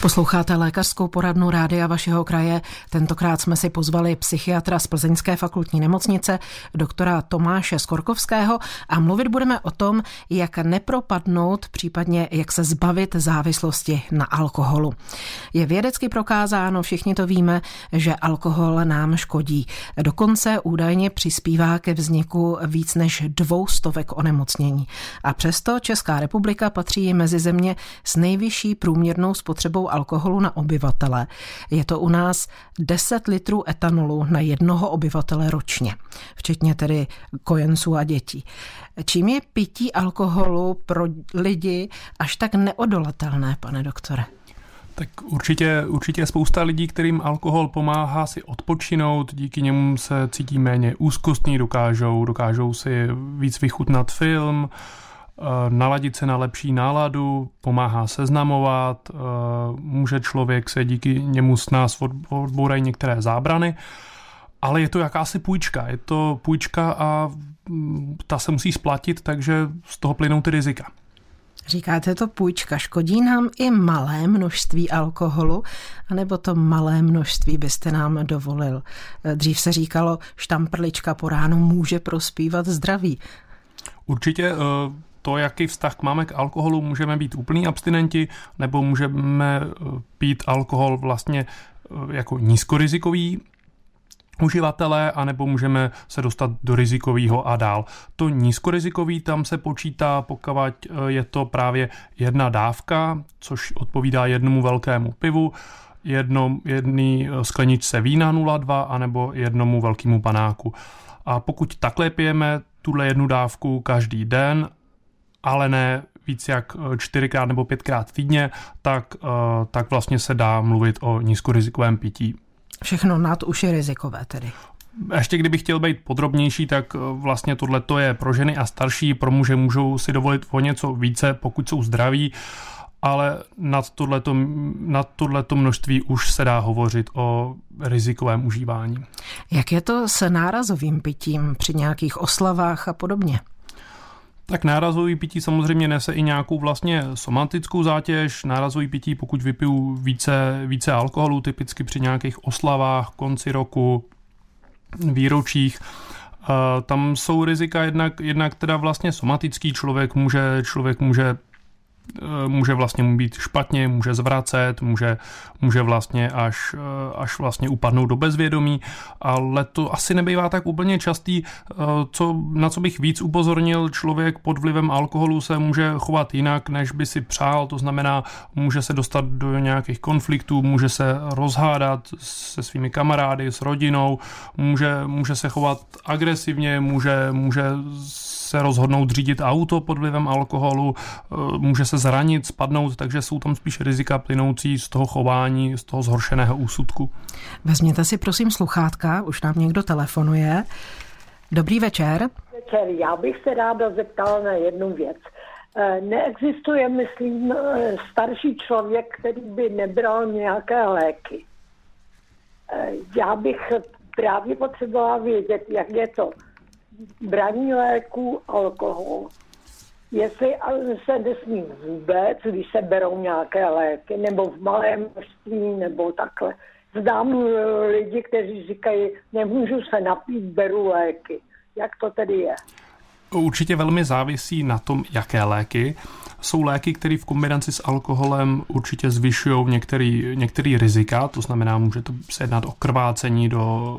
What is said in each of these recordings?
Posloucháte lékařskou poradnu rádia vašeho kraje. Tentokrát jsme si pozvali psychiatra z Plzeňské fakultní nemocnice, doktora Tomáše Skorkovského a mluvit budeme o tom, jak nepropadnout, případně jak se zbavit závislosti na alkoholu. Je vědecky prokázáno, všichni to víme, že alkohol nám škodí. Dokonce údajně přispívá ke vzniku víc než dvou stovek onemocnění. A přesto Česká republika patří mezi země s nejvyšší průměrnou spotřebou alkoholu na obyvatele. Je to u nás 10 litrů etanolu na jednoho obyvatele ročně, včetně tedy kojenců a dětí. Čím je pití alkoholu pro lidi až tak neodolatelné, pane doktore? Tak určitě, určitě spousta lidí, kterým alkohol pomáhá si odpočinout, díky němu se cítí méně úzkostní, dokážou, dokážou si víc vychutnat film, naladit se na lepší náladu, pomáhá seznamovat, eh, může člověk se díky němu s nás odbourají některé zábrany, ale je to jakási půjčka. Je to půjčka a mm, ta se musí splatit, takže z toho plynou ty rizika. Říkáte to půjčka. Škodí nám i malé množství alkoholu, anebo to malé množství byste nám dovolil? Eh, dřív se říkalo, štamprlička po ránu může prospívat zdraví. Určitě to, jaký vztah máme k alkoholu, můžeme být úplný abstinenti, nebo můžeme eh, pít alkohol vlastně eh, jako nízkorizikový uživatelé, anebo můžeme se dostat do rizikového a dál. To nízkorizikový tam se počítá, pokud eh, je to právě jedna dávka, což odpovídá jednomu velkému pivu, jedno, jedný skleničce vína 0,2 anebo jednomu velkému panáku. A pokud takhle pijeme tuhle jednu dávku každý den ale ne víc jak eh, čtyřikrát nebo pětkrát týdně, tak, eh, tak vlastně se dá mluvit o nízkorizikovém pití. Všechno nad už je rizikové tedy. Ještě kdybych chtěl být podrobnější, tak eh, vlastně tohle je pro ženy a starší, pro muže můžou si dovolit o něco více, pokud jsou zdraví, ale nad tohleto, nad tohleto množství už se dá hovořit o rizikovém užívání. Jak je to s nárazovým pitím při nějakých oslavách a podobně? Tak nárazový pití samozřejmě nese i nějakou vlastně somatickou zátěž. Nárazový pití, pokud vypiju více, více alkoholu, typicky při nějakých oslavách, konci roku, výročích, eh, tam jsou rizika jednak, jednak teda vlastně somatický člověk může, člověk může může vlastně mu být špatně, může zvracet, může, může vlastně až, eh, až vlastně upadnout do bezvědomí, ale to asi nebývá tak úplně častý. Eh, co, na co bych víc upozornil, člověk pod vlivem alkoholu se může chovat jinak, než by si přál, to znamená, může se dostat do nějakých konfliktů, může se rozhádat se svými kamarády, s rodinou, může, může se chovat agresivně, může, může se rozhodnout řídit auto pod vlivem alkoholu, eh, může se zranit, spadnout, takže jsou tam spíš rizika plynoucí z toho chování, z toho zhoršeného úsudku. Vezměte si prosím sluchátka, už nám někdo telefonuje. Dobrý večer. Večer, já bych se ráda zeptala na jednu věc. Eh, neexistuje, myslím, eh, starší člověk, který by nebral nějaké léky. Já bych právě potřebovala vědět, jak je to braní léků, alkohol. Jestli se nesmí vůbec, když se berou nějaké léky, nebo v malém množství, nebo takhle. Zdám lidi, kteří říkají, nemůžu se napít, beru léky. Jak to tedy je? Určitě velmi závisí na tom, jaké léky. Jsou léky, které v kombinaci s alkoholem určitě zvyšují některý, některý rizika, to znamená, může to se jednat o krvácení do,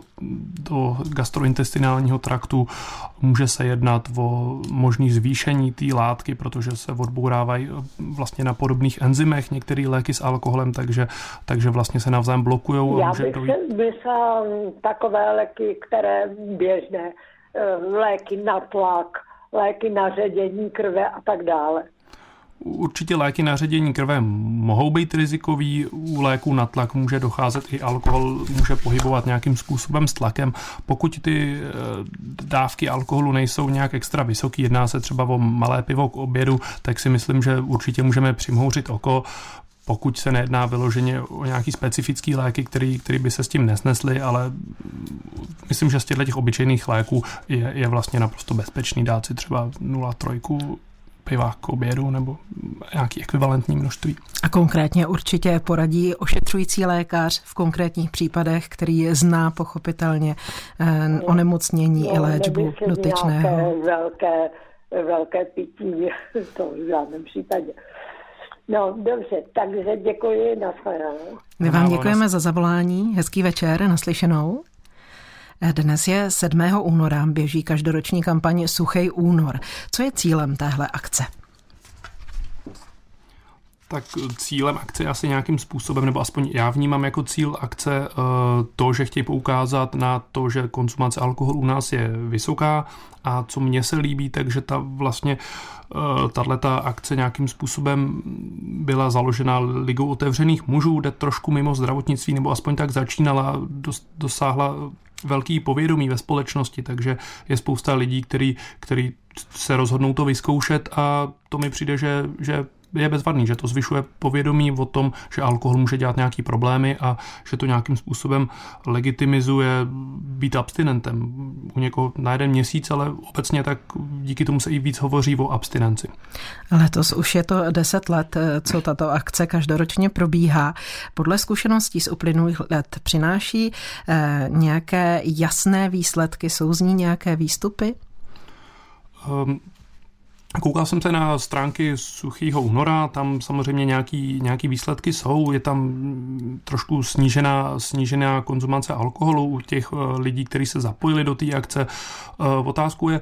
do gastrointestinálního traktu, může se jednat o možný zvýšení té látky, protože se odbourávají eh, vlastně na podobných enzymech některé léky s alkoholem, takže, takže vlastně se navzájem blokují. Já bych dojít... myslel takové léky, které běžné, eh, léky na tlak, léky na ředění krve a tak dále. Určitě léky na ředění krve mohou být rizikový, u léků na tlak může docházet i alkohol, může pohybovat nějakým způsobem s tlakem. Pokud ty eh, dávky alkoholu nejsou nějak extra vysoký, jedná se třeba o malé pivo k obědu, tak si myslím, že určitě můžeme přimhouřit oko, pokud se nejedná vyloženě o nějaký specifický léky, který, který by se s tím nesnesly, ale myslím, že z těchto těch obyčejných léků je, je vlastně naprosto bezpečný dát si třeba 0,3 piva k obědu nebo nějaký ekvivalentní množství. A konkrétně určitě poradí ošetřující lékař v konkrétních případech, který zná pochopitelně eh, onemocnění no, i léčbu dotyčného. Velké, velké pití, to v žádném případě. No, dobře, takže děkuji, nashledanou. My vám děkujeme za zavolání, hezký večer, naslyšenou. Dnes je 7. února, běží každoroční kampaně Suchej únor. Co je cílem téhle akce? Tak cílem akce je asi nějakým způsobem, nebo aspoň já vnímám jako cíl akce eh, to, že chtějí poukázat na to, že konzumace alkoholu u nás je vysoká a co mně se líbí, takže ta vlastně eh, tato akce nějakým způsobem byla založena Ligou otevřených mužů, jde trošku mimo zdravotnictví, nebo aspoň tak začínala, dosáhla velký povědomí ve společnosti, takže je spousta lidí, který, který se rozhodnou to vyzkoušet a to mi přijde, že, že je bezvadný, že to zvyšuje povědomí o tom, že alkohol může dělat nějaký problémy a že to nějakým způsobem legitimizuje být abstinentem. U někoho na jeden měsíc, ale obecně tak díky tomu se i víc hovoří o abstinenci. Letos už je to deset let, co tato akce každoročně probíhá. Podle zkušeností z uplynulých let přináší eh, nějaké jasné výsledky, jsou z ní nějaké výstupy? Um, Koukal jsem se na stránky Suchýho února, tam samozřejmě nějaký, nějaký výsledky jsou, je tam trošku snížená, snížená konzumace alkoholu u těch eh, lidí, kteří se zapojili do té akce. Eh, otázku je,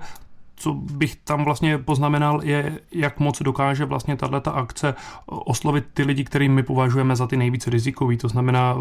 co bych tam vlastně poznamenal, je, jak moc dokáže vlastně tato akce oslovit ty lidi, který my považujeme za ty nejvíc rizikový, to znamená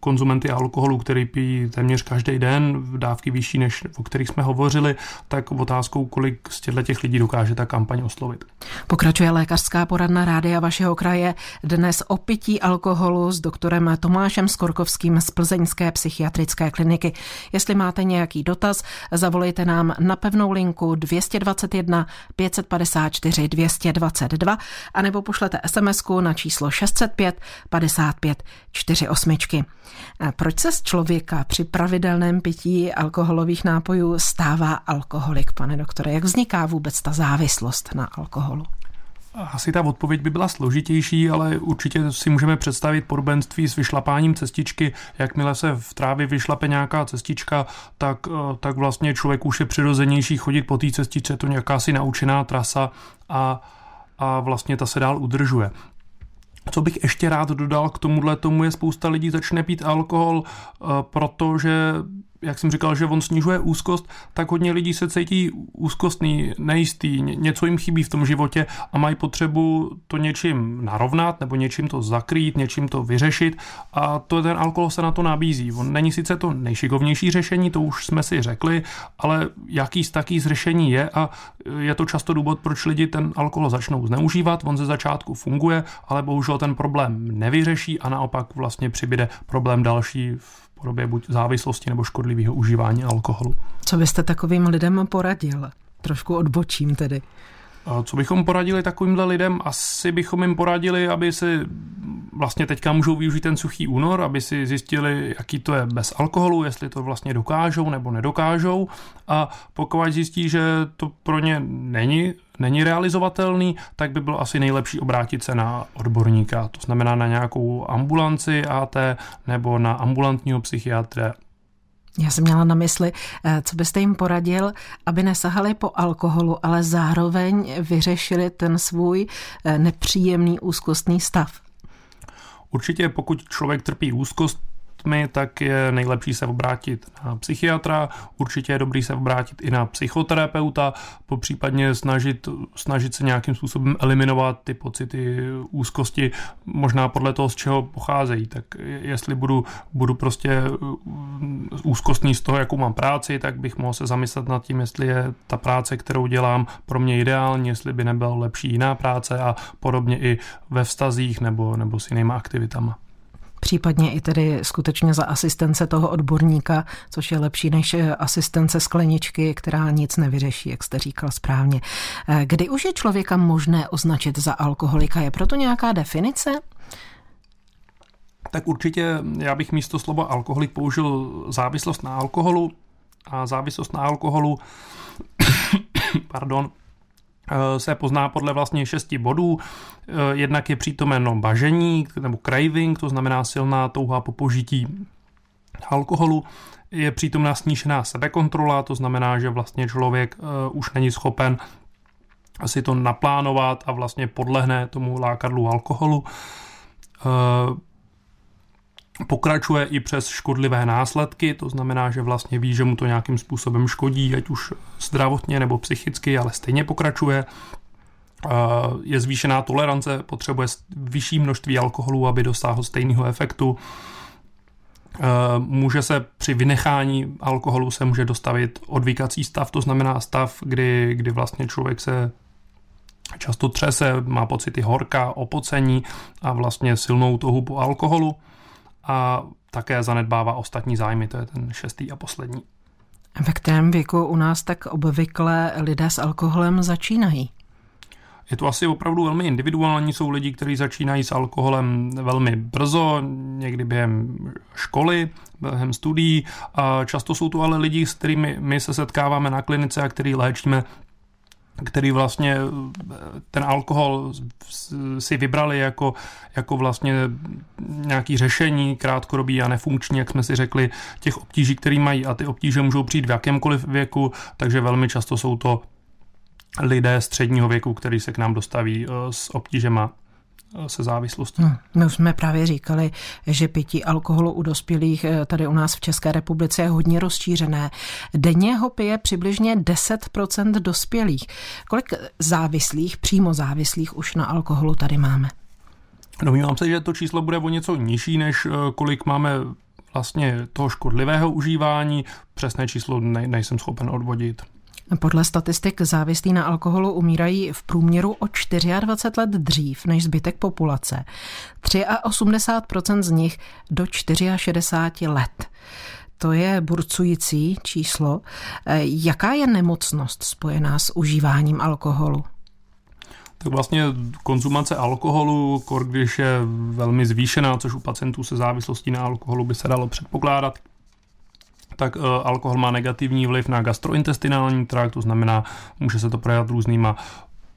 konzumenty alkoholu, který pijí téměř každý den, v dávky vyšší, než o kterých jsme hovořili, tak otázkou, kolik z těchto těch lidí dokáže ta kampaň oslovit. Pokračuje lékařská poradna rádia vašeho kraje dnes o pití alkoholu s doktorem Tomášem Skorkovským z Plzeňské psychiatrické kliniky. Jestli máte nějaký dotaz, zavolejte nám na pevnou linku 2 221 554 222 anebo pošlete sms na číslo 605 55 48. Proč se z člověka při pravidelném pití alkoholových nápojů stává alkoholik, pane doktore? Jak vzniká vůbec ta závislost na alkoholu? Asi ta odpověď by byla složitější, ale určitě si můžeme představit podobenství s vyšlapáním cestičky. Jakmile se v trávě vyšlape nějaká cestička, tak, eh, tak vlastně člověk už je přirozenější chodit po té cestičce, to nějaká si naučená trasa a, a vlastně ta se dál udržuje. Co bych ještě rád dodal k tomuhle tomu je spousta lidí začne pít alkohol, eh, protože jak jsem říkal, že on snižuje úzkost, tak hodně lidí se cítí úzkostný, nejistý, něco jim chybí v tom životě a mají potřebu to něčím narovnat nebo něčím to zakrýt, něčím to vyřešit. A to ten alkohol se na to nabízí. On není sice to nejšikovnější řešení, to už jsme si řekli, ale jaký z taký řešení je a je to často důvod, proč lidi ten alkohol začnou zneužívat, on ze začátku funguje, ale bohužel ten problém nevyřeší a naopak vlastně přibyde problém další v podobě buď závislosti nebo škodlivého užívání alkoholu. Co byste takovým lidem poradil? Trošku odbočím tedy. Co bychom poradili takovýmhle lidem? Asi bychom jim poradili, aby si vlastně teďka můžou využít ten suchý únor, aby si zjistili, jaký to je bez alkoholu, jestli to vlastně dokážou nebo nedokážou. A pokud zjistí, že to pro ně není, není realizovatelný, tak by bylo asi nejlepší obrátit se na odborníka, to znamená na nějakou ambulanci AT nebo na ambulantního psychiatra já jsem měla na mysli, eh, co byste jim poradil, aby nesahali po alkoholu, ale zároveň vyřešili ten svůj eh, nepříjemný úzkostný stav. Určitě pokud člověk trpí úzkost, tmy, tak je nejlepší se obrátit na psychiatra, určitě je dobrý se obrátit i na psychoterapeuta, popřípadně snažit, snažit se nějakým způsobem eliminovat ty pocity úzkosti, možná podle toho, z čeho pocházejí. Tak jestli budu, budu prostě úzkostný z toho, jakou mám práci, tak bych mohl se zamyslet nad tím, jestli je ta práce, kterou dělám, pro mě ideální, jestli by nebyla lepší jiná práce a podobně i ve vztazích nebo, nebo s jinýma aktivitama případně i tedy skutečně za asistence toho odborníka, což je lepší než eh, asistence skleničky, která nic nevyřeší, jak jste říkal správně. Eh, kdy už je člověka možné označit za alkoholika? Je proto nějaká definice? Tak určitě já bych místo slova alkoholik použil závislost na alkoholu a závislost na alkoholu pardon, se pozná podle vlastně šesti bodů. Jednak je přítomen bažení nebo craving, to znamená silná touha po požití alkoholu. Je přítomná snížená sebekontrola, to znamená, že vlastně člověk už není schopen si to naplánovat a vlastně podlehne tomu lákadlu alkoholu. Pokračuje i přes škodlivé následky, to znamená, že vlastně ví, že mu to nějakým způsobem škodí, ať už zdravotně nebo psychicky, ale stejně pokračuje. Eh, je zvýšená tolerance, potřebuje vyšší množství alkoholu, aby dosáhl stejného efektu. Eh, může se při vynechání alkoholu se může dostavit odvykací stav, to znamená stav, kdy, kdy vlastně člověk se často třese, má pocity horka, opocení a vlastně silnou touhu po alkoholu a také zanedbává ostatní zájmy, to je ten šestý a poslední. Ve kterém věku u nás tak obvykle lidé s alkoholem začínají? Je to asi opravdu velmi individuální. Jsou lidi, kteří začínají s alkoholem velmi brzo, někdy během školy, během studií. A často jsou to ale lidi, s kterými my se setkáváme na klinice a který léčíme který vlastně ten alkohol si vybrali jako, jako vlastně nějaký řešení krátkodobý a nefunkční, jak jsme si řekli, těch obtíží, které mají. A ty obtíže můžou přijít v jakémkoliv věku, takže velmi často jsou to lidé středního věku, který se k nám dostaví eh, s obtížema se závislostí. No, my už jsme právě říkali, že pití alkoholu u dospělých eh, tady u nás v České republice je hodně rozšířené. Denně ho pije přibližně 10% dospělých. Kolik závislých, přímo závislých už na alkoholu tady máme? Domnívám se, že to číslo bude o něco nižší, než eh, kolik máme vlastně toho škodlivého užívání. Přesné číslo ne, nejsem schopen odvodit. Podle statistik závislí na alkoholu umírají v průměru o 24 let dřív než zbytek populace. 83% z nich do 64 let. To je burcující číslo. Jaká je nemocnost spojená s užíváním alkoholu? tak vlastně konzumace alkoholu, když je velmi zvýšená, což u pacientů se závislostí na alkoholu by se dalo předpokládat, tak uh, alkohol má negativní vliv na gastrointestinální trakt, to znamená, může se to projevit různýma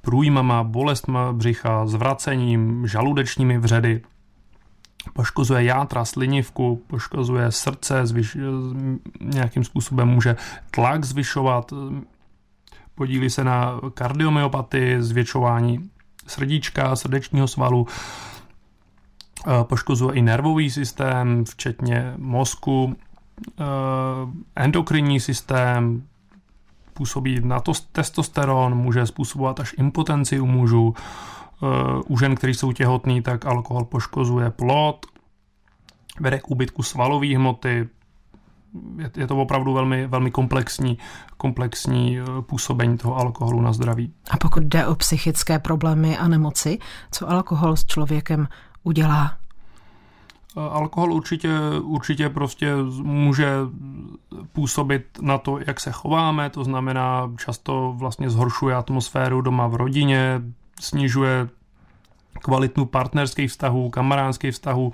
průjmama, bolestma břicha, zvracením, žaludečními vředy, poškozuje játra, slinivku, poškozuje srdce, zvyš, nějakým způsobem může tlak zvyšovat, podílí se na kardiomyopatii, zvětšování srdíčka, srdečního svalu, poškozuje i nervový systém, včetně mozku, Eh, endokrinní systém, působí na to testosteron, může způsobovat až impotenci u mužů. Eh, u žen, kteří jsou těhotní, tak alkohol poškozuje plod, vede k úbytku svalové hmoty, je, to opravdu velmi, velmi komplexní, komplexní eh, působení toho alkoholu na zdraví. A pokud jde o psychické problémy a nemoci, co alkohol s člověkem udělá? Alkohol určitě, určitě prostě může působit na to, jak se chováme, to znamená často vlastně zhoršuje atmosféru doma v rodině, snižuje kvalitnu partnerských vztahů, kamarádských vztahů,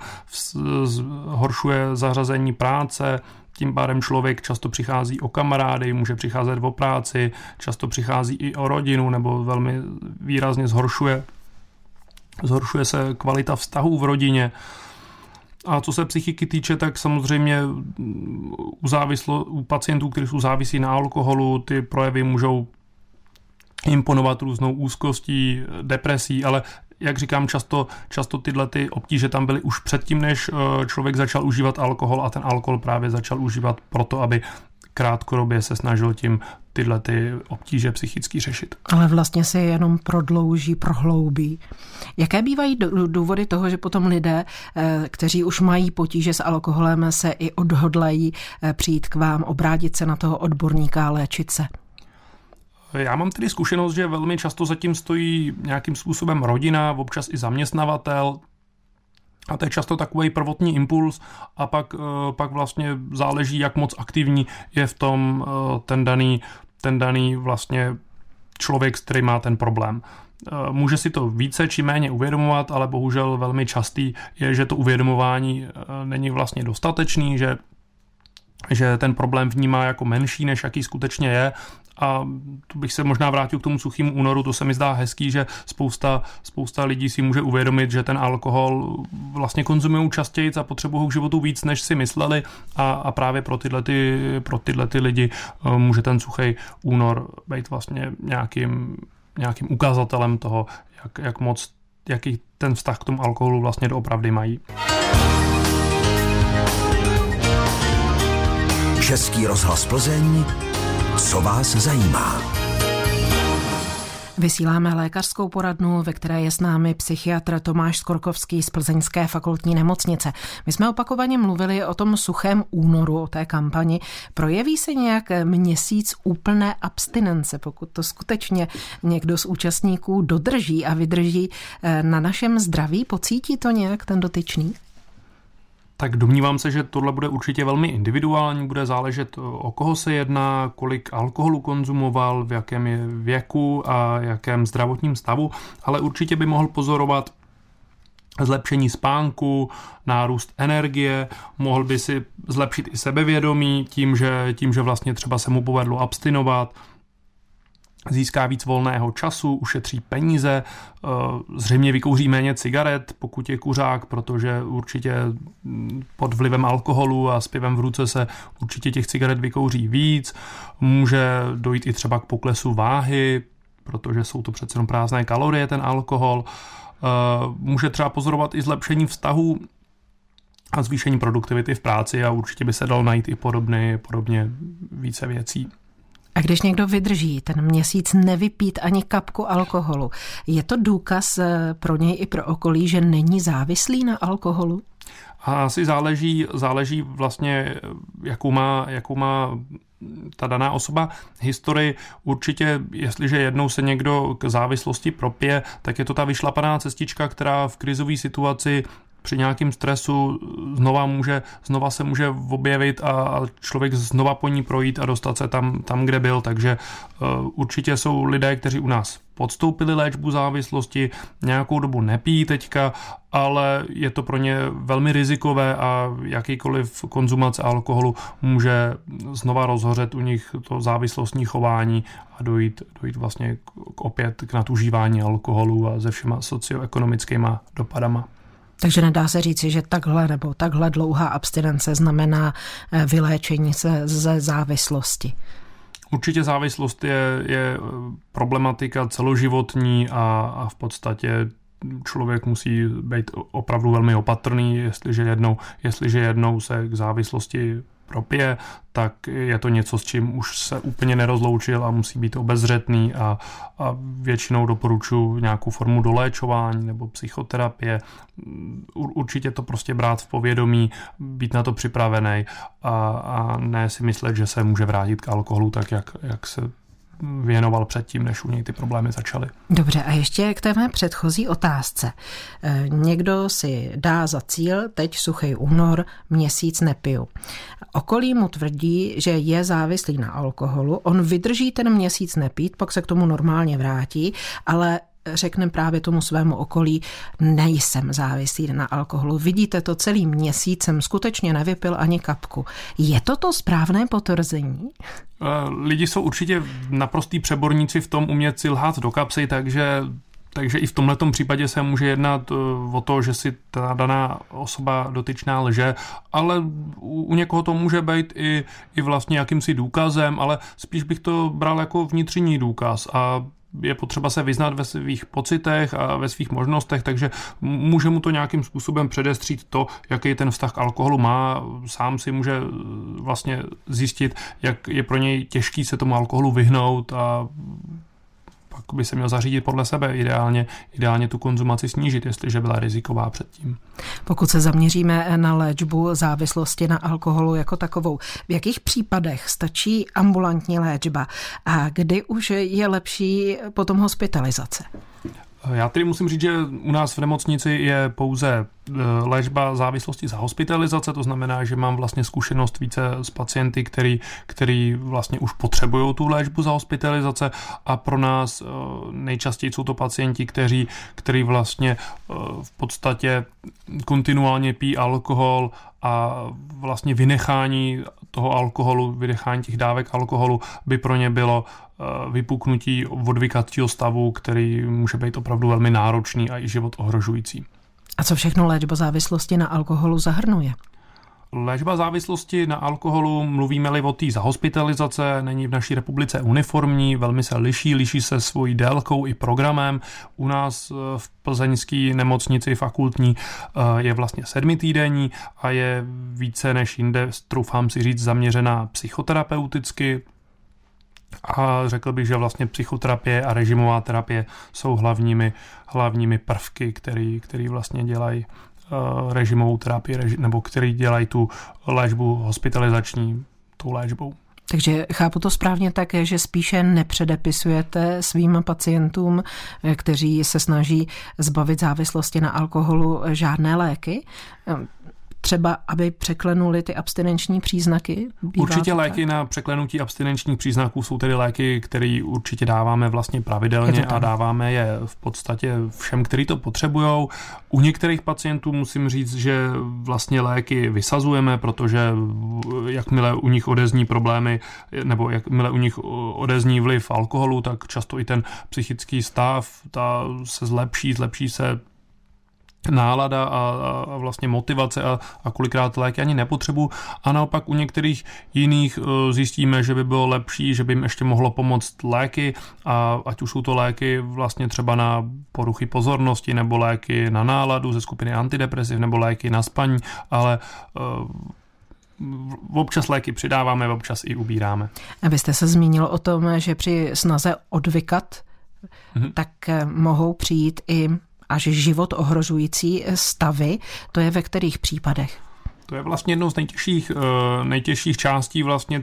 zhoršuje zařazení práce, tím pádem člověk často přichází o kamarády, může přicházet o práci, často přichází i o rodinu nebo velmi výrazně zhoršuje, zhoršuje se kvalita vztahů v rodině. A co se psychiky týče, tak samozřejmě u, závislo, u pacientů, kteří jsou závisí na alkoholu, ty projevy můžou imponovat různou úzkostí, depresí, ale jak říkám, často, často tyhle ty obtíže tam byly už předtím, než eh, člověk začal užívat alkohol a ten alkohol právě začal užívat proto, aby krátkodobě se snažil tím tyhle ty obtíže psychicky řešit. Ale vlastně se jenom prodlouží, prohloubí. Jaké bývají důvody toho, že potom lidé, eh, kteří už mají potíže s alkoholem, se i odhodlají eh, přijít k vám, obrátit se na toho odborníka a léčit se? Já mám tedy zkušenost, že velmi často zatím stojí nějakým způsobem rodina, občas i zaměstnavatel, a to je často takový prvotní impuls a pak, eh, pak vlastně záleží, jak moc aktivní je v tom eh, ten daný, ten daný vlastně člověk, který má ten problém. Eh, může si to více či méně uvědomovat, ale bohužel velmi častý je, že to uvědomování není vlastně dostatečný, že že ten problém vnímá jako menší, než jaký skutečně je a tu bych se možná vrátil k tomu suchým únoru, to se mi zdá hezký, že spousta, spousta lidí si může uvědomit, že ten alkohol vlastně konzumují častěji a potřebují k životu víc, než si mysleli a, a právě pro tyhle, ty, pro tyhle ty lidi eh, může ten suchý únor být vlastně nějakým, nějakým ukazatelem toho, jak, jak moc, jaký ten vztah k tomu alkoholu vlastně doopravdy mají. Český rozhlas Plzeň, co vás zajímá. Vysíláme lékařskou poradnu, ve které je s námi psychiatr Tomáš Skorkovský z Plzeňské fakultní nemocnice. My jsme opakovaně mluvili o tom suchém únoru, o té kampani. Projeví se nějak měsíc úplné abstinence, pokud to skutečně někdo z účastníků dodrží a vydrží eh, na našem zdraví? Pocítí to nějak ten dotyčný? Tak domnívám se, že tohle bude určitě velmi individuální, bude záležet, o koho se jedná, kolik alkoholu konzumoval, v jakém je věku a jakém zdravotním stavu, ale určitě by mohl pozorovat zlepšení spánku, nárůst energie, mohl by si zlepšit i sebevědomí tím, že, tím, že vlastně třeba se mu povedlo abstinovat, získá víc volného času, ušetří peníze, eh, zřejmě vykouří méně cigaret, pokud je kuřák, protože určitě mm, pod vlivem alkoholu a s pivem v ruce se určitě těch cigaret vykouří víc. Může dojít i třeba k poklesu váhy, protože jsou to přece jenom prázdné kalorie, ten alkohol. Eh, může třeba pozorovat i zlepšení vztahu a zvýšení produktivity v práci a určitě by se dal najít i podobně, podobně více věcí. A když někdo vydrží ten měsíc nevypít ani kapku alkoholu, je to důkaz eh, pro něj i pro okolí, že není závislý na alkoholu? A asi záleží, záleží vlastně, jakou má, jakou má ta daná osoba historii. Určitě, jestliže jednou se někdo k závislosti propije, tak je to ta vyšlapaná cestička, která v krizové situaci při nějakém stresu znova, může, znova se může objevit a člověk znova po ní projít a dostat se tam, tam kde byl. Takže uh, určitě jsou lidé, kteří u nás podstoupili léčbu závislosti, nějakou dobu nepí teďka, ale je to pro ně velmi rizikové a jakýkoliv konzumace alkoholu může znova rozhořet u nich to závislostní chování a dojít, dojít vlastně k, opět k nadužívání alkoholu a se všema socioekonomickýma dopadama. Takže nedá se říci, že takhle nebo takhle dlouhá abstinence znamená eh, vyléčení se ze závislosti. Určitě závislost je, je problematika celoživotní a, a v podstatě člověk musí být opravdu velmi opatrný, jestliže jednou, jestliže jednou se k závislosti propije, tak je to něco, s čím už se úplně nerozloučil a musí být obezřetný a, a většinou doporučuji nějakou formu doléčování nebo psychoterapie. Určitě to prostě brát v povědomí, být na to připravený a, a ne si myslet, že se může vrátit k alkoholu tak, jak, jak se věnoval předtím, než u něj ty problémy začaly. Dobře, a ještě k té mé předchozí otázce. E, někdo si dá za cíl, teď suchý únor, měsíc nepiju. Okolí mu tvrdí, že je závislý na alkoholu, on vydrží ten měsíc nepít, pak se k tomu normálně vrátí, ale řekne právě tomu svému okolí, nejsem závislý na alkoholu. Vidíte to celý měsíc, jsem skutečně nevypil ani kapku. Je to to správné potvrzení? Eh, lidi jsou určitě naprostý přeborníci v tom umět si lhát do kapsy, takže takže i v tomhle případě se může jednat eh, o to, že si ta daná osoba dotyčná lže, ale u někoho to může být i, i vlastně jakýmsi důkazem, ale spíš bych to bral jako vnitřní důkaz a je potřeba se vyznat ve svých pocitech a ve svých možnostech, takže může mu to nějakým způsobem předestřít to, jaký ten vztah k alkoholu má. Sám si může vlastně zjistit, jak je pro něj těžký se tomu alkoholu vyhnout a pak by se měl zařídit podle sebe, ideálně, ideálně tu konzumaci snížit, jestliže byla riziková předtím. Pokud se zaměříme na léčbu závislosti na alkoholu jako takovou, v jakých případech stačí ambulantní léčba a kdy už je lepší potom hospitalizace? Já tedy musím říct, že u nás v nemocnici je pouze e, léčba závislosti za hospitalizace, to znamená, že mám vlastně zkušenost více s pacienty, který, který vlastně už potřebují tu léčbu za hospitalizace a pro nás e, nejčastěji jsou to pacienti, kteří, kteří vlastně e, v podstatě kontinuálně pí alkohol a vlastně vynechání toho alkoholu, vydechání těch dávek alkoholu by pro ně bylo vypuknutí odvykacího stavu, který může být opravdu velmi náročný a i život ohrožující. A co všechno léčba závislosti na alkoholu zahrnuje? Léčba závislosti na alkoholu, mluvíme-li o té zahospitalizace, není v naší republice uniformní, velmi se liší, liší se svojí délkou i programem. U nás eh, v plzeňské nemocnici fakultní eh, je vlastně sedmitýdenní a je více než jinde, troufám si říct, zaměřená psychoterapeuticky, a řekl bych, že vlastně psychoterapie a režimová terapie jsou hlavními, hlavními prvky, který, který vlastně dělají uh, režimovou terapii, reži, nebo který dělají tu léčbu hospitalizační tou léčbou. Takže chápu to správně tak, že spíše nepředepisujete svým pacientům, eh, kteří se snaží zbavit závislosti na alkoholu, žádné léky třeba, aby překlenuli ty abstinenční příznaky? Bývá určitě léky na překlenutí abstinenčních příznaků jsou tedy léky, které určitě dáváme vlastně pravidelně a dáváme je v podstatě všem, kteří to potřebují. U některých pacientů musím říct, že vlastně léky vysazujeme, protože jakmile u nich odezní problémy nebo jakmile u nich odezní vliv alkoholu, tak často i ten psychický stav ta se zlepší, zlepší se nálada a, a vlastně motivace a, a kolikrát léky ani nepotřebu. A naopak u některých jiných e, zjistíme, že by bylo lepší, že by jim ještě mohlo pomoct léky, a ať už jsou to léky vlastně třeba na poruchy pozornosti, nebo léky na náladu ze skupiny antidepresiv, nebo léky na spaní, ale uh, občas léky přidáváme, občas i ubíráme. A vy jste se zmínil o tom, že při snaze odvykat, mm-hmm. tak e, mohou přijít i až život ohrožující stavy. To je ve kterých případech? To je vlastně jednou z nejtěžších, eh, nejtěžších částí vlastně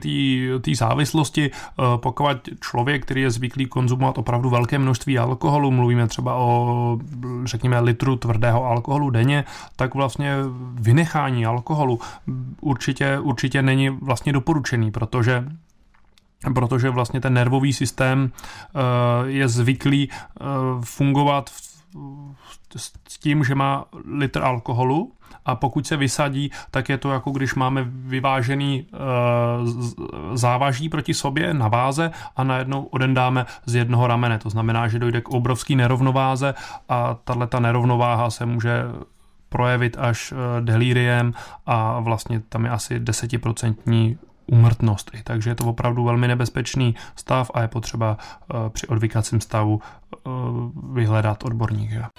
té závislosti. Eh, pokud člověk, který je zvyklý konzumovat opravdu velké množství alkoholu, mluvíme třeba o, řekněme, litru tvrdého alkoholu denně, tak vlastně vynechání alkoholu určitě, určitě není vlastně doporučený, protože protože vlastně ten nervový systém eh, je zvyklý fungovat v s tím, že má litr alkoholu a pokud se vysadí, tak je to jako když máme vyvážený e, závaží proti sobě na váze a najednou odendáme z jednoho ramene. To znamená, že dojde k obrovský nerovnováze a tahle ta nerovnováha se může projevit až eh, delíriem a vlastně tam je asi desetiprocentní umrtnost. Takže je to opravdu velmi nebezpečný stav a je potřeba eh, při odvykacím stavu eh, vyhledat odborníka.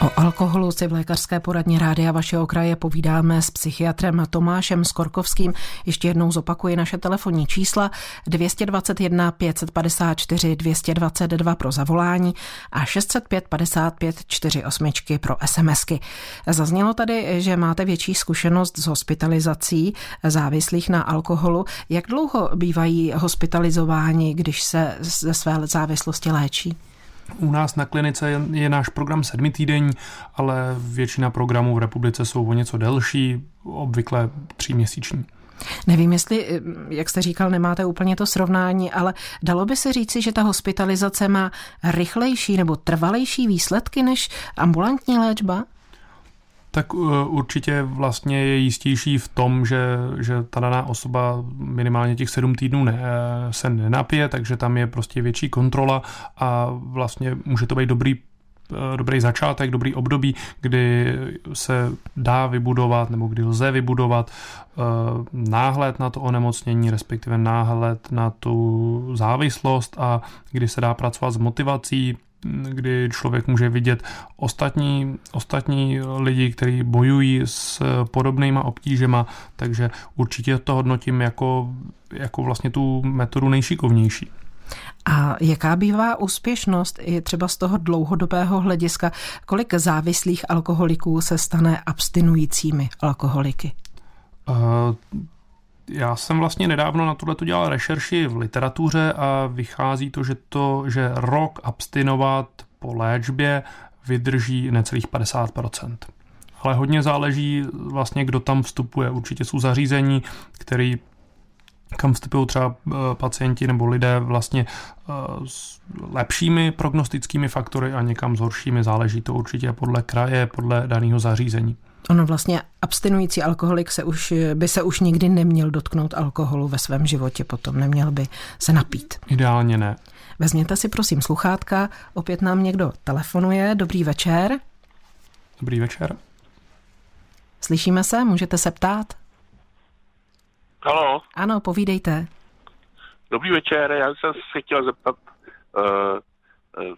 O alkoholu si v lékařské poradně rádia vašeho kraje povídáme s psychiatrem Tomášem Skorkovským. Ještě jednou zopakuji naše telefonní čísla 221 554 222 pro zavolání a 605 55 48 pro SMSky. Zaznělo tady, že máte větší zkušenost s hospitalizací závislých na alkoholu. Jak dlouho bývají hospitalizováni, když se ze své závislosti léčí? U nás na klinice je, náš program sedmitýdenní, ale většina programů v republice jsou o něco delší, obvykle tříměsíční. Nevím, jestli, jak jste říkal, nemáte úplně to srovnání, ale dalo by se říci, že ta hospitalizace má rychlejší nebo trvalejší výsledky než ambulantní léčba? Tak uh, určitě vlastně je jistější v tom, že, že ta daná osoba minimálně těch sedm týdnů ne, se nenapije, takže tam je prostě větší kontrola a vlastně může to být dobrý uh, dobrý začátek, dobrý období, kdy se dá vybudovat nebo kdy lze vybudovat náhled na to onemocnění, respektive náhled na tu závislost a kdy se dá pracovat s motivací, kdy člověk může vidět ostatní, ostatní lidi, kteří bojují s podobnýma obtížema, takže určitě to hodnotím jako, jako vlastně tu metodu nejšikovnější. A jaká bývá úspěšnost je třeba z toho dlouhodobého hlediska? Kolik závislých alkoholiků se stane abstinujícími alkoholiky? Uh, já jsem vlastně nedávno na tohle dělal rešerši v literatuře a vychází to, že to, že rok abstinovat po léčbě vydrží necelých 50%. Ale hodně záleží vlastně, kdo tam vstupuje. Určitě jsou zařízení, který kam vstupují třeba eh, pacienti nebo lidé vlastně eh, s lepšími prognostickými faktory a někam s horšími. Záleží to určitě podle kraje, podle daného zařízení. Ono vlastně abstinující alkoholik se už, by se už nikdy neměl dotknout alkoholu ve svém životě potom, neměl by se napít. Ideálně ne. Vezměte si prosím sluchátka, opět nám někdo telefonuje. Dobrý večer. Dobrý večer. Slyšíme se, můžete se ptát? Halo. Ano, povídejte. Dobrý večer, já jsem se chtěl zeptat, uh, uh,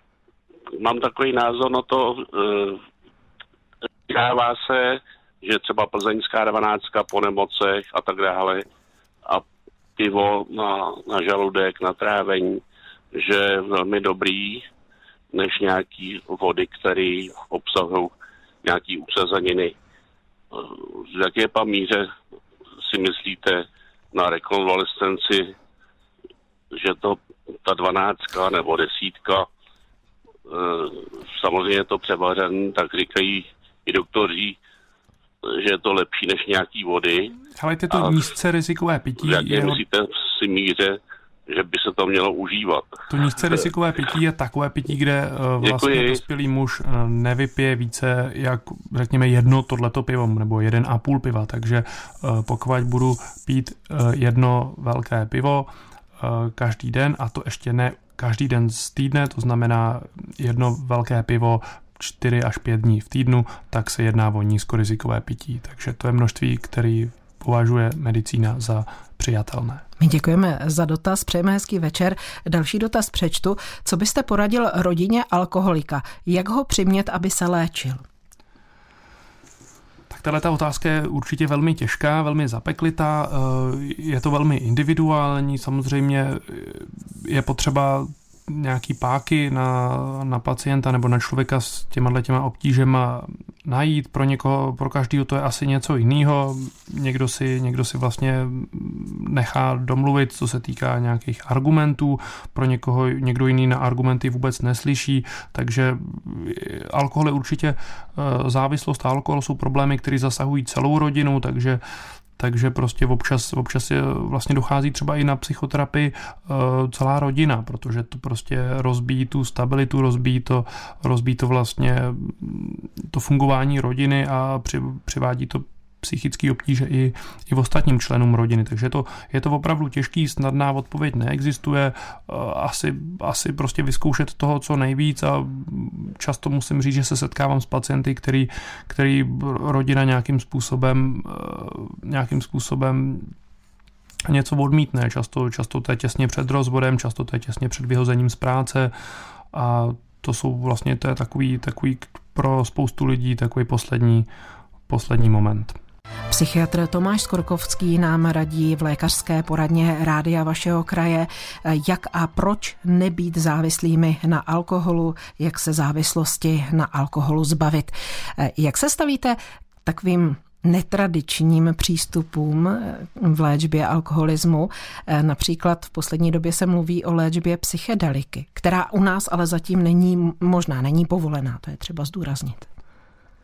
mám takový názor na to, uh, dává se, že třeba plzeňská 12 po nemocech a tak dále a pivo na, na žaludek, na trávení, že je velmi dobrý, než nějaký vody, které obsahují nějaký usazeniny. V jaké pa míře si myslíte na rekonvalescenci, že to ta dvanáctka nebo desítka, samozřejmě je to převařený, tak říkají i doktoři, že je to lepší než nějaký vody. Ale je to nízce rizikové pití. Jak je... myslíte si míře, že by se to mělo užívat. To nízce rizikové pití je takové pití, kde uh, vlastně Děkuji. dospělý muž uh, nevypije více jak řekněme jedno tohleto pivo nebo jeden a půl piva, takže uh, pokud budu pít jedno velké pivo každý den a to ještě ne každý den z týdne, to znamená jedno velké pivo 4 až 5 dní v týdnu, tak se jedná o nízkorizikové pití. Takže to je množství, který považuje medicína za přijatelné. My děkujeme za dotaz, přejeme hezký večer. Další dotaz přečtu. Co byste poradil rodině alkoholika? Jak ho přimět, aby se léčil? Tak tahle ta otázka je určitě velmi těžká, velmi zapeklitá, eh, je to velmi individuální, samozřejmě je potřeba nějaký páky na, na pacienta nebo na člověka s těma těma obtížema najít. Pro někoho, pro každého to je asi něco jiného. Někdo si, někdo si vlastně nechá domluvit, co se týká nějakých argumentů. Pro někoho někdo jiný na argumenty vůbec neslyší, takže alkohol je určitě eh, závislost a alkohol jsou problémy, které zasahují celou rodinu, takže takže prostě občas, občas je, vlastně dochází třeba i na psychoterapii uh, celá rodina, protože to prostě rozbíjí tu stabilitu, rozbíjí to, rozbíjí to vlastně to fungování rodiny a při, přivádí to psychické obtíže i, i v ostatním členům rodiny. Takže to, je to opravdu těžký, snadná odpověď neexistuje. Eh, asi, asi prostě vyzkoušet toho, co nejvíc a často musím říct, že se setkávám s pacienty, který, který rodina nějakým způsobem, eh, nějakým způsobem něco odmítne. Často, často to je těsně před rozvodem, často to je těsně před vyhozením z práce a to jsou vlastně, to je takový, takový pro spoustu lidí takový poslední, poslední moment. Psychiatr Tomáš Skorkovský nám radí v lékařské poradně rádia vašeho kraje, jak a proč nebýt závislými na alkoholu, jak se závislosti na alkoholu zbavit. Jak se stavíte takovým netradičním přístupům v léčbě alkoholismu. Například v poslední době se mluví o léčbě psychedeliky, která u nás ale zatím není možná, není povolená, to je třeba zdůraznit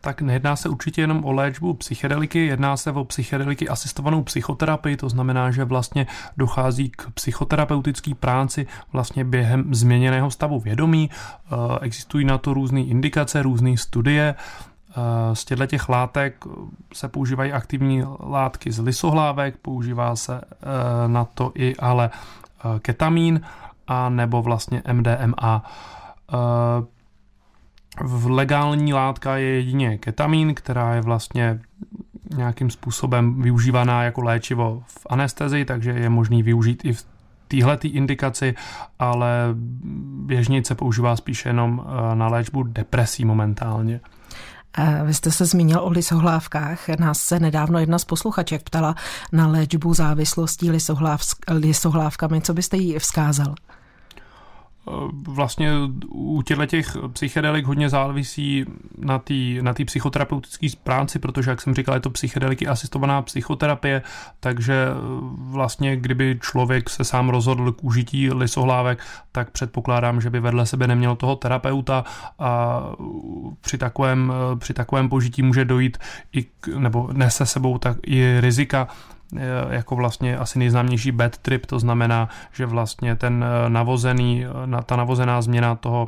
tak nejedná se určitě jenom o léčbu psychedeliky, jedná se o psychedeliky asistovanou psychoterapii, to znamená, že vlastně dochází k psychoterapeutické práci vlastně během změněného stavu vědomí. Eh, existují na to různé indikace, různé studie. Eh, z těchto těch látek se používají aktivní látky z lisohlávek, používá se eh, na to i ale ketamín a nebo vlastně MDMA. V legální látka je jedině ketamín, která je vlastně nějakým způsobem využívaná jako léčivo v anestezii, takže je možný využít i v téhle indikaci, ale běžně se používá spíše jenom eh, na léčbu depresí momentálně. Vy jste se zmínil o lisohlávkách. Nás se nedávno jedna z posluchaček ptala na léčbu závislostí lisohlávkami. Co byste jí vzkázal? Vlastně u těchto těch psychedelik hodně závisí na té na psychoterapeutické práci, protože, jak jsem říkal, je to psychedeliky asistovaná psychoterapie, takže vlastně kdyby člověk se sám rozhodl k užití lisohlávek, tak předpokládám, že by vedle sebe neměl toho terapeuta a při takovém, při takovém požití může dojít i k, nebo nese sebou tak i rizika Eh, jako vlastně asi nejznámější bad trip, to znamená, že vlastně ten eh, navozený, eh, ta navozená změna toho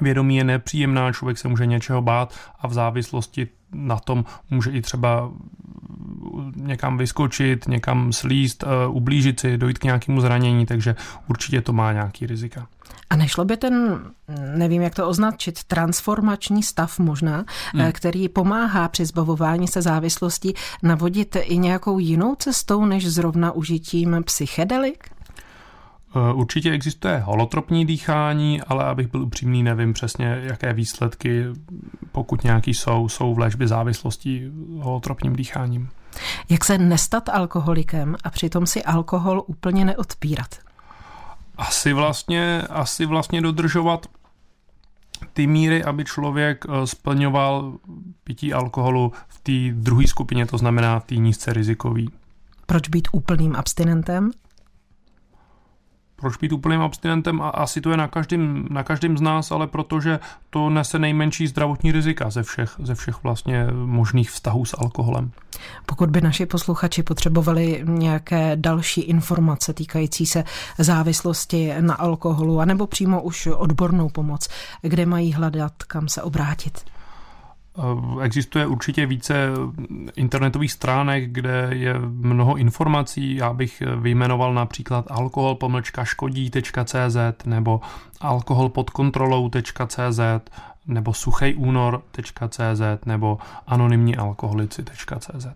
vědomí je nepříjemná, člověk se může něčeho bát a v závislosti na tom může i třeba někam vyskočit, někam slíst, eh, ublížit si, dojít k nějakému zranění, takže určitě to má nějaký rizika. A nešlo by ten, nevím jak to označit, transformační stav možná, hmm. Eh, který pomáhá při zbavování se závislostí, navodit i nějakou jinou cestou než zrovna užitím psychedelik? Eh, určitě existuje holotropní dýchání, ale abych byl upřímný, nevím přesně, jaké výsledky, pokud nějaký jsou, jsou v léčbě závislostí holotropním dýcháním. Jak se nestat alkoholikem a přitom si alkohol úplně neodpírat? Asi vlastně, asi vlastně dodržovat ty míry, aby člověk eh, splňoval pití alkoholu v té druhé skupině, to znamená v té nízce rizikový. Proč být úplným abstinentem? Proč být úplným abstinentem a asi to je na každém, na každém z nás, ale protože to nese nejmenší zdravotní rizika ze všech, ze všech vlastně možných vztahů s alkoholem. Pokud by naši posluchači potřebovali nějaké další informace týkající se závislosti na alkoholu, anebo přímo už odbornou pomoc, kde mají hledat, kam se obrátit? Eh, existuje určitě více internetových stránek, kde je mnoho informací. Já bych vyjmenoval například alkohol-škodí.cz nebo alkoholpodkontrolou.cz nebo suchejúnor.cz nebo anonymníalkoholici.cz.